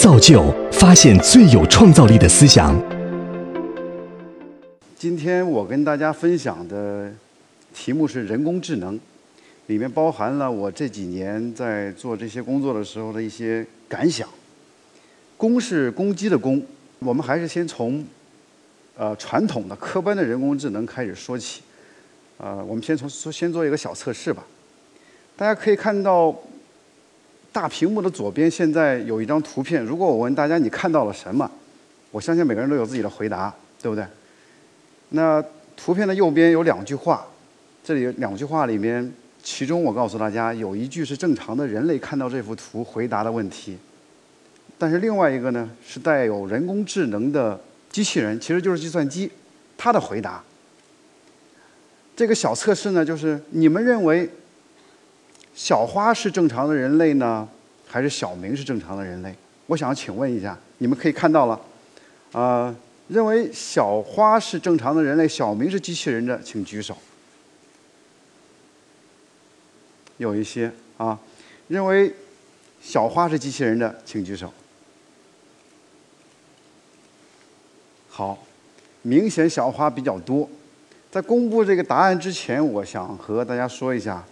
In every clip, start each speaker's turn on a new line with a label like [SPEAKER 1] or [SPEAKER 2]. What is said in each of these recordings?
[SPEAKER 1] 造就发现最有创造力的思想。
[SPEAKER 2] 今天我跟大家分享的题目是人工智能，里面包含了我这几年在做这些工作的时候的一些感想。攻是攻击的攻，我们还是先从呃传统的科班的人工智能开始说起。呃，我们先从先做一个小测试吧。大家可以看到。大屏幕的左边现在有一张图片。如果我问大家你看到了什么，我相信每个人都有自己的回答，对不对？那图片的右边有两句话，这里两句话里面，其中我告诉大家有一句是正常的人类看到这幅图回答的问题，但是另外一个呢是带有人工智能的机器人，其实就是计算机，它的回答。这个小测试呢，就是你们认为。小花是正常的人类呢，还是小明是正常的人类？我想请问一下，你们可以看到了，啊，认为小花是正常的人类，小明是机器人的，请举手。有一些啊，认为小花是机器人的，请举手。好，明显小花比较多。在公布这个答案之前，我想和大家说一下。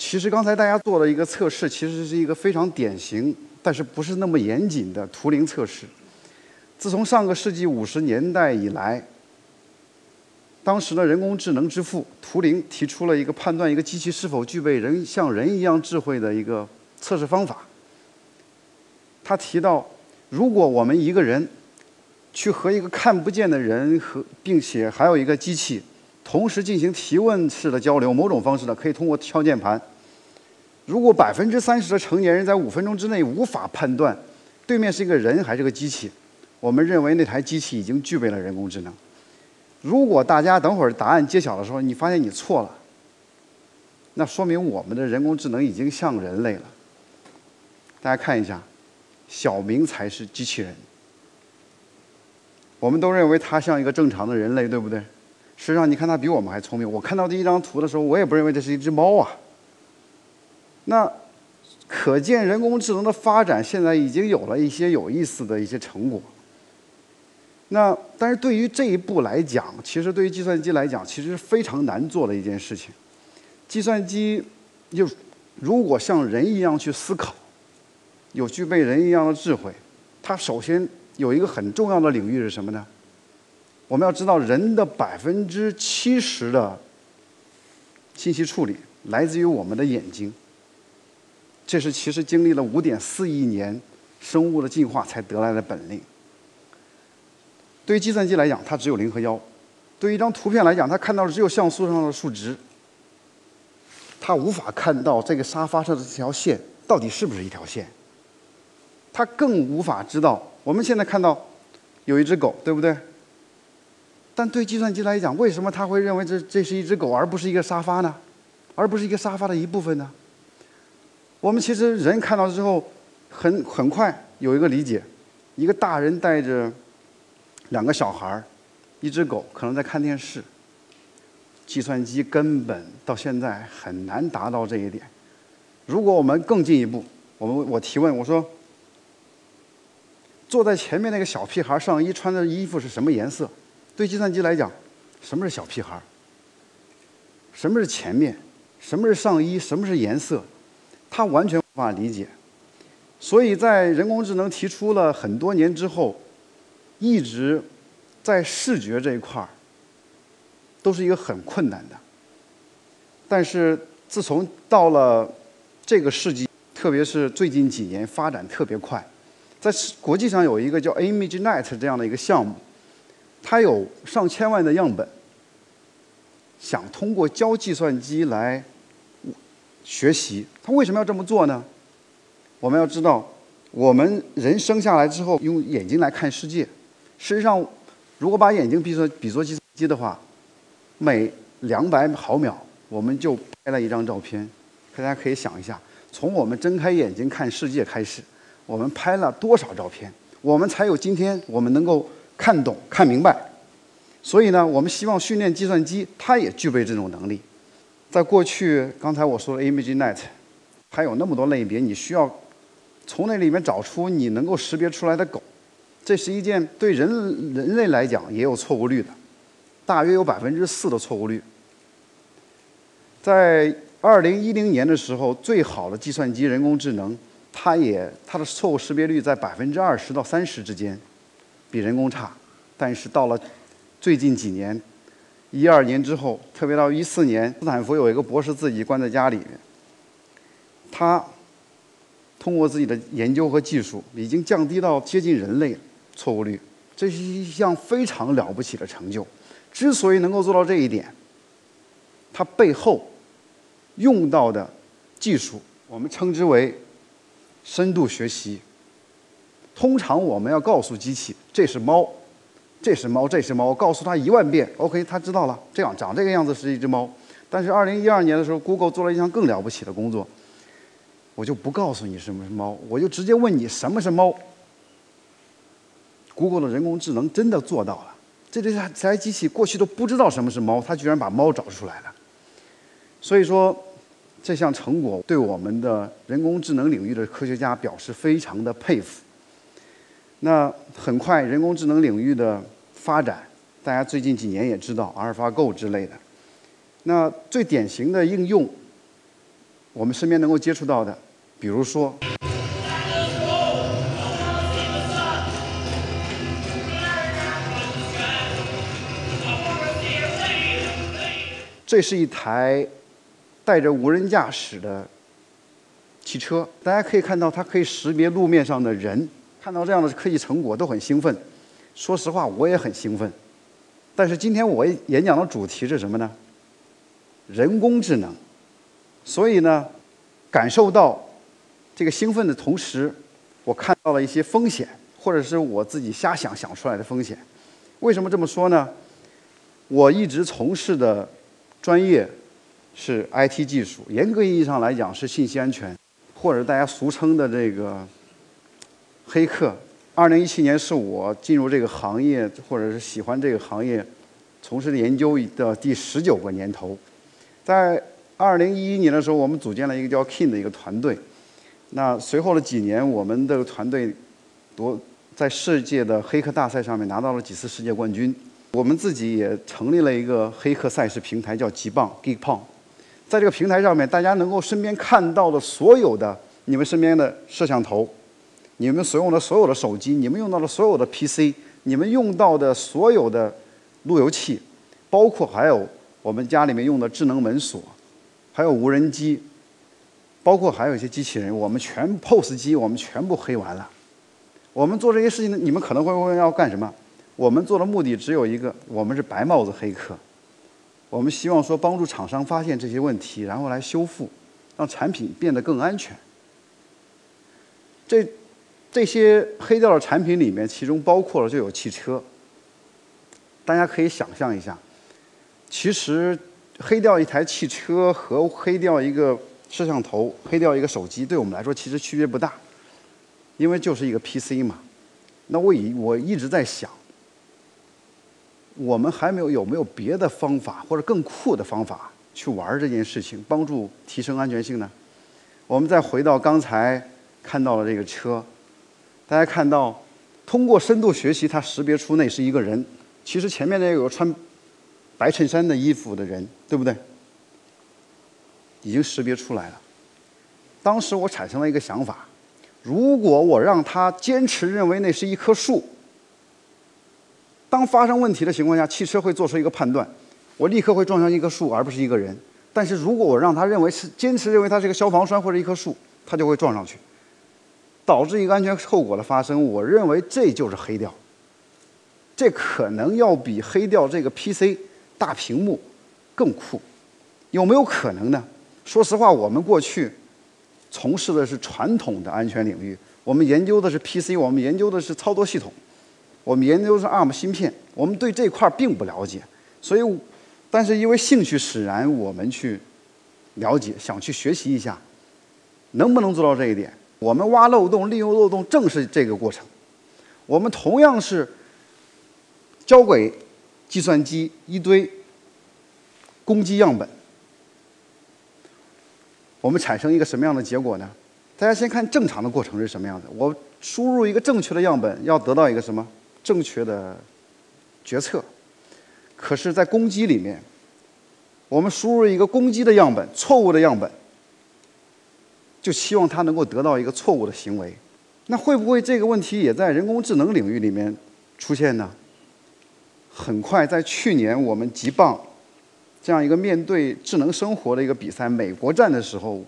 [SPEAKER 2] 其实刚才大家做了一个测试，其实是一个非常典型，但是不是那么严谨的图灵测试。自从上个世纪五十年代以来，当时的人工智能之父图灵提出了一个判断一个机器是否具备人像人一样智慧的一个测试方法。他提到，如果我们一个人去和一个看不见的人和，并且还有一个机器。同时进行提问式的交流，某种方式呢可以通过敲键盘。如果百分之三十的成年人在五分钟之内无法判断对面是一个人还是个机器，我们认为那台机器已经具备了人工智能。如果大家等会儿答案揭晓的时候，你发现你错了，那说明我们的人工智能已经像人类了。大家看一下，小明才是机器人。我们都认为他像一个正常的人类，对不对？实际上，你看他比我们还聪明。我看到第一张图的时候，我也不认为这是一只猫啊。那可见人工智能的发展现在已经有了一些有意思的一些成果。那但是对于这一步来讲，其实对于计算机来讲，其实是非常难做的一件事情。计算机就如果像人一样去思考，有具备人一样的智慧，它首先有一个很重要的领域是什么呢？我们要知道，人的百分之七十的信息处理来自于我们的眼睛。这是其实经历了五点四亿年生物的进化才得来的本领。对于计算机来讲，它只有零和幺；对于一张图片来讲，它看到的只有像素上的数值。它无法看到这个沙发上的这条线到底是不是一条线。它更无法知道，我们现在看到有一只狗，对不对？但对计算机来讲，为什么它会认为这这是一只狗，而不是一个沙发呢？而不是一个沙发的一部分呢？我们其实人看到之后，很很快有一个理解：一个大人带着两个小孩，一只狗可能在看电视。计算机根本到现在很难达到这一点。如果我们更进一步，我们我提问我说：坐在前面那个小屁孩上衣穿的衣服是什么颜色？对计算机来讲，什么是小屁孩？什么是前面？什么是上衣？什么是颜色？他完全无法理解。所以在人工智能提出了很多年之后，一直在视觉这一块儿都是一个很困难的。但是自从到了这个世纪，特别是最近几年发展特别快，在国际上有一个叫 ImageNet 这样的一个项目。它有上千万的样本，想通过教计算机来学习。他为什么要这么做呢？我们要知道，我们人生下来之后用眼睛来看世界。实际上，如果把眼睛比作比作计算机的话，每两百毫秒我们就拍了一张照片。大家可以想一下，从我们睁开眼睛看世界开始，我们拍了多少照片，我们才有今天我们能够。看懂、看明白，所以呢，我们希望训练计算机，它也具备这种能力。在过去，刚才我说的 ImageNet，还有那么多类别，你需要从那里面找出你能够识别出来的狗，这是一件对人人类来讲也有错误率的，大约有百分之四的错误率。在二零一零年的时候，最好的计算机人工智能，它也它的错误识别率在百分之二十到三十之间，比人工差。但是到了最近几年，一二年之后，特别到一四年，斯坦福有一个博士自己关在家里面，他通过自己的研究和技术，已经降低到接近人类错误率，这是一项非常了不起的成就。之所以能够做到这一点，它背后用到的技术，我们称之为深度学习。通常我们要告诉机器这是猫。这是猫，这是猫，我告诉他一万遍，OK，他知道了。这样长这个样子是一只猫。但是二零一二年的时候，Google 做了一项更了不起的工作，我就不告诉你什么是猫，我就直接问你什么是猫。Google 的人工智能真的做到了，这这台机器过去都不知道什么是猫，它居然把猫找出来了。所以说，这项成果对我们的人工智能领域的科学家表示非常的佩服。那很快，人工智能领域的发展，大家最近几年也知道，阿尔法 Go 之类的。那最典型的应用，我们身边能够接触到的，比如说，这是一台带着无人驾驶的汽车，大家可以看到，它可以识别路面上的人。看到这样的科技成果都很兴奋，说实话我也很兴奋。但是今天我演讲的主题是什么呢？人工智能。所以呢，感受到这个兴奋的同时，我看到了一些风险，或者是我自己瞎想想出来的风险。为什么这么说呢？我一直从事的专业是 IT 技术，严格意义上来讲是信息安全，或者大家俗称的这个。黑客，二零一七年是我进入这个行业或者是喜欢这个行业，从事的研究的第十九个年头。在二零一一年的时候，我们组建了一个叫 King 的一个团队。那随后的几年，我们的团队夺在世界的黑客大赛上面拿到了几次世界冠军。我们自己也成立了一个黑客赛事平台，叫极棒 Geekpong。在这个平台上面，大家能够身边看到的所有的你们身边的摄像头。你们所用的所有的手机，你们用到的所有的 PC，你们用到的所有的路由器，包括还有我们家里面用的智能门锁，还有无人机，包括还有一些机器人，我们全 POS 机我们全部黑完了。我们做这些事情，你们可能会问要干什么？我们做的目的只有一个，我们是白帽子黑客，我们希望说帮助厂商发现这些问题，然后来修复，让产品变得更安全。这。这些黑掉的产品里面，其中包括了就有汽车。大家可以想象一下，其实黑掉一台汽车和黑掉一个摄像头、黑掉一个手机，对我们来说其实区别不大，因为就是一个 PC 嘛。那我以我一直在想，我们还没有有没有别的方法或者更酷的方法去玩这件事情，帮助提升安全性呢？我们再回到刚才看到的这个车。大家看到，通过深度学习，它识别出那是一个人。其实前面那有穿白衬衫的衣服的人，对不对？已经识别出来了。当时我产生了一个想法：如果我让他坚持认为那是一棵树，当发生问题的情况下，汽车会做出一个判断，我立刻会撞上一棵树，而不是一个人。但是如果我让他认为是坚持认为它是一个消防栓或者一棵树，他就会撞上去。导致一个安全后果的发生，我认为这就是黑掉。这可能要比黑掉这个 PC 大屏幕更酷，有没有可能呢？说实话，我们过去从事的是传统的安全领域，我们研究的是 PC，我们研究的是操作系统，我们研究是 ARM 芯片，我们对这块并不了解。所以，但是因为兴趣使然，我们去了解，想去学习一下，能不能做到这一点？我们挖漏洞、利用漏洞，正是这个过程。我们同样是交给计算机一堆攻击样本，我们产生一个什么样的结果呢？大家先看正常的过程是什么样的。我输入一个正确的样本，要得到一个什么正确的决策。可是，在攻击里面，我们输入一个攻击的样本，错误的样本，就希望它能够得到一个错误的行为。那会不会这个问题也在人工智能领域里面出现呢？很快，在去年我们极棒这样一个面对智能生活的一个比赛美国站的时候，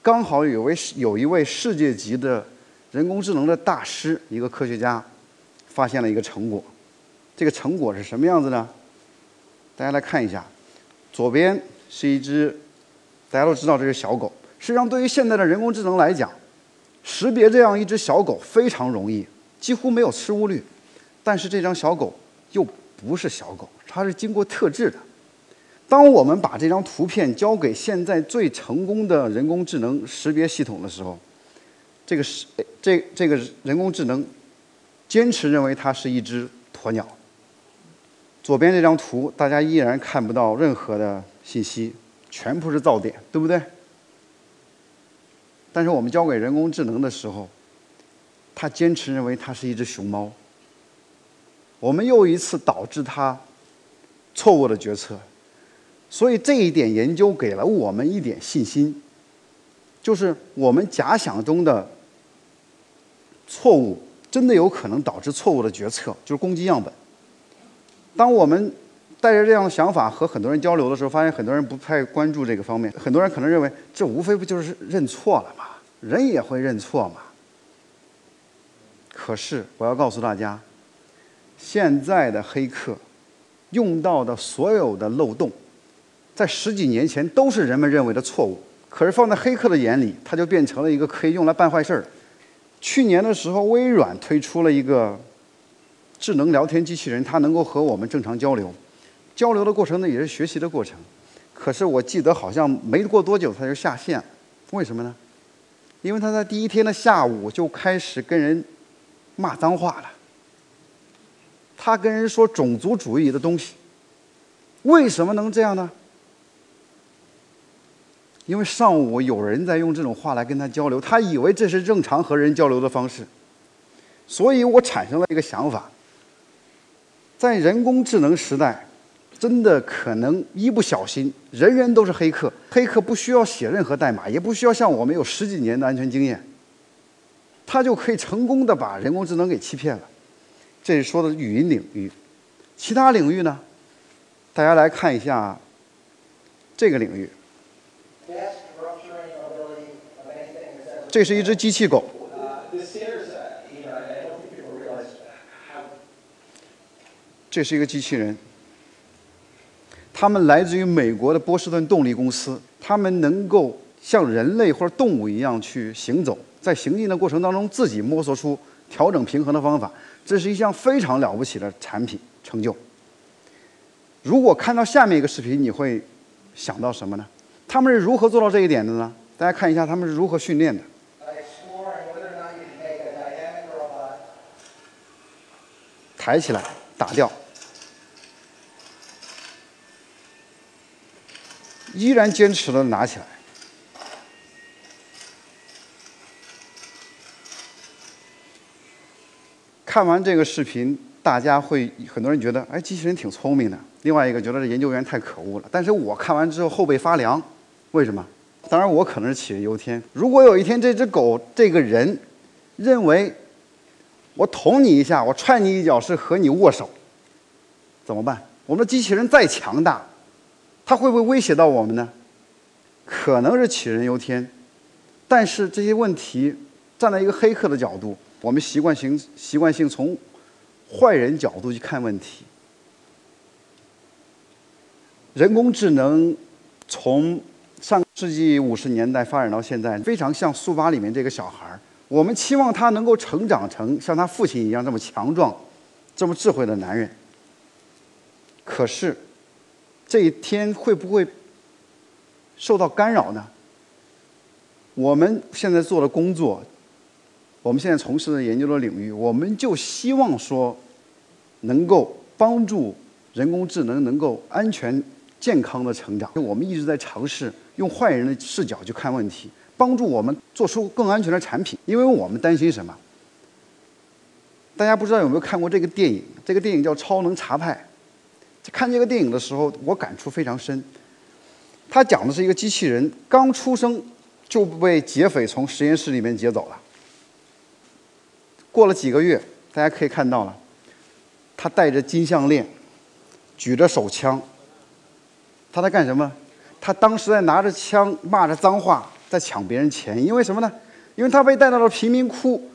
[SPEAKER 2] 刚好有位有一位世界级的人工智能的大师，一个科学家，发现了一个成果。这个成果是什么样子呢？大家来看一下，左边是一只，大家都知道这是小狗。实际上，对于现在的人工智能来讲，识别这样一只小狗非常容易，几乎没有失误率。但是这张小狗又不是小狗，它是经过特制的。当我们把这张图片交给现在最成功的人工智能识别系统的时候，这个是这这个人工智能坚持认为它是一只鸵鸟。左边这张图，大家依然看不到任何的信息，全部是噪点，对不对？但是我们交给人工智能的时候，它坚持认为它是一只熊猫。我们又一次导致它错误的决策，所以这一点研究给了我们一点信心，就是我们假想中的错误真的有可能导致错误的决策，就是攻击样本。当我们带着这样的想法和很多人交流的时候，发现很多人不太关注这个方面。很多人可能认为，这无非不就是认错了嘛，人也会认错嘛。可是我要告诉大家，现在的黑客用到的所有的漏洞，在十几年前都是人们认为的错误，可是放在黑客的眼里，它就变成了一个可以用来办坏事儿。去年的时候，微软推出了一个。智能聊天机器人，它能够和我们正常交流，交流的过程呢也是学习的过程。可是我记得好像没过多久他就下线，为什么呢？因为他在第一天的下午就开始跟人骂脏话了。他跟人说种族主义的东西，为什么能这样呢？因为上午有人在用这种话来跟他交流，他以为这是正常和人交流的方式，所以我产生了一个想法。在人工智能时代，真的可能一不小心，人人都是黑客。黑客不需要写任何代码，也不需要像我们有十几年的安全经验，他就可以成功的把人工智能给欺骗了。这是说的语音领域，其他领域呢？大家来看一下这个领域。这是一只机器狗。这是一个机器人，他们来自于美国的波士顿动力公司。他们能够像人类或者动物一样去行走，在行进的过程当中自己摸索出调整平衡的方法。这是一项非常了不起的产品成就。如果看到下面一个视频，你会想到什么呢？他们是如何做到这一点的呢？大家看一下他们是如何训练的。抬起来，打掉。依然坚持的拿起来。看完这个视频，大家会很多人觉得，哎，机器人挺聪明的。另外一个觉得这研究员太可恶了。但是我看完之后后背发凉，为什么？当然我可能是杞人忧天。如果有一天这只狗这个人认为我捅你一下，我踹你一脚是和你握手，怎么办？我们的机器人再强大。它会不会威胁到我们呢？可能是杞人忧天，但是这些问题站在一个黑客的角度，我们习惯性习惯性从坏人角度去看问题。人工智能从上世纪五十年代发展到现在，非常像速八里面这个小孩儿。我们期望他能够成长成像他父亲一样这么强壮、这么智慧的男人。可是。这一天会不会受到干扰呢？我们现在做的工作，我们现在从事的研究的领域，我们就希望说，能够帮助人工智能能够安全、健康的成长。我们一直在尝试用坏人的视角去看问题。帮助我们做出更安全的产品。因为我们担心什么？大家不知道有没有看过这个电影？这个电影叫《超能查派》。看这个电影的时候，我感触非常深。他讲的是一个机器人刚出生就被劫匪从实验室里面劫走了。过了几个月，大家可以看到了，他戴着金项链，举着手枪。他在干什么？他当时在拿着枪骂着脏话，在抢别人钱。因为什么呢？因为他被带到了贫民窟，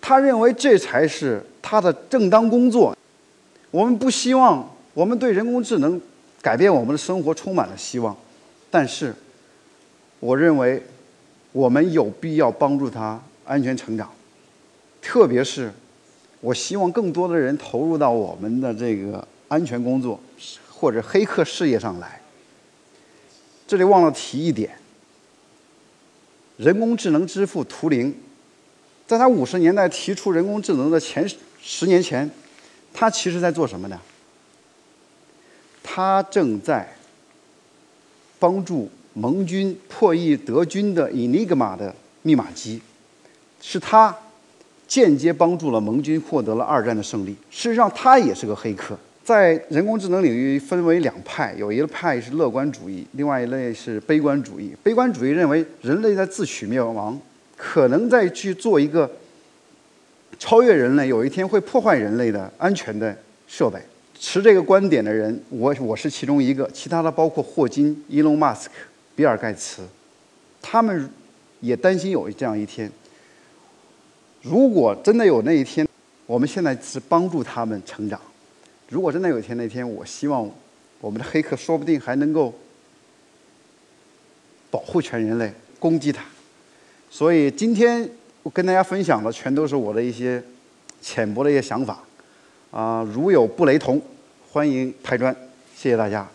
[SPEAKER 2] 他认为这才是他的正当工作。我们不希望。我们对人工智能改变我们的生活充满了希望，但是，我认为我们有必要帮助它安全成长，特别是，我希望更多的人投入到我们的这个安全工作或者黑客事业上来。这里忘了提一点，人工智能之父图灵，在他五十年代提出人工智能的前十年前，他其实在做什么呢？他正在帮助盟军破译德军的 Enigma 的密码机，是他间接帮助了盟军获得了二战的胜利。事实上，他也是个黑客。在人工智能领域分为两派，有一派是乐观主义，另外一类是悲观主义。悲观主义认为人类在自取灭亡，可能在去做一个超越人类、有一天会破坏人类的安全的设备。持这个观点的人，我我是其中一个，其他的包括霍金、伊隆·马斯克、比尔·盖茨，他们也担心有这样一天。如果真的有那一天，我们现在是帮助他们成长。如果真的有一天那天，我希望我们的黑客说不定还能够保护全人类，攻击他。所以今天我跟大家分享的全都是我的一些浅薄的一些想法。啊，如有不雷同，欢迎拍砖，谢谢大家。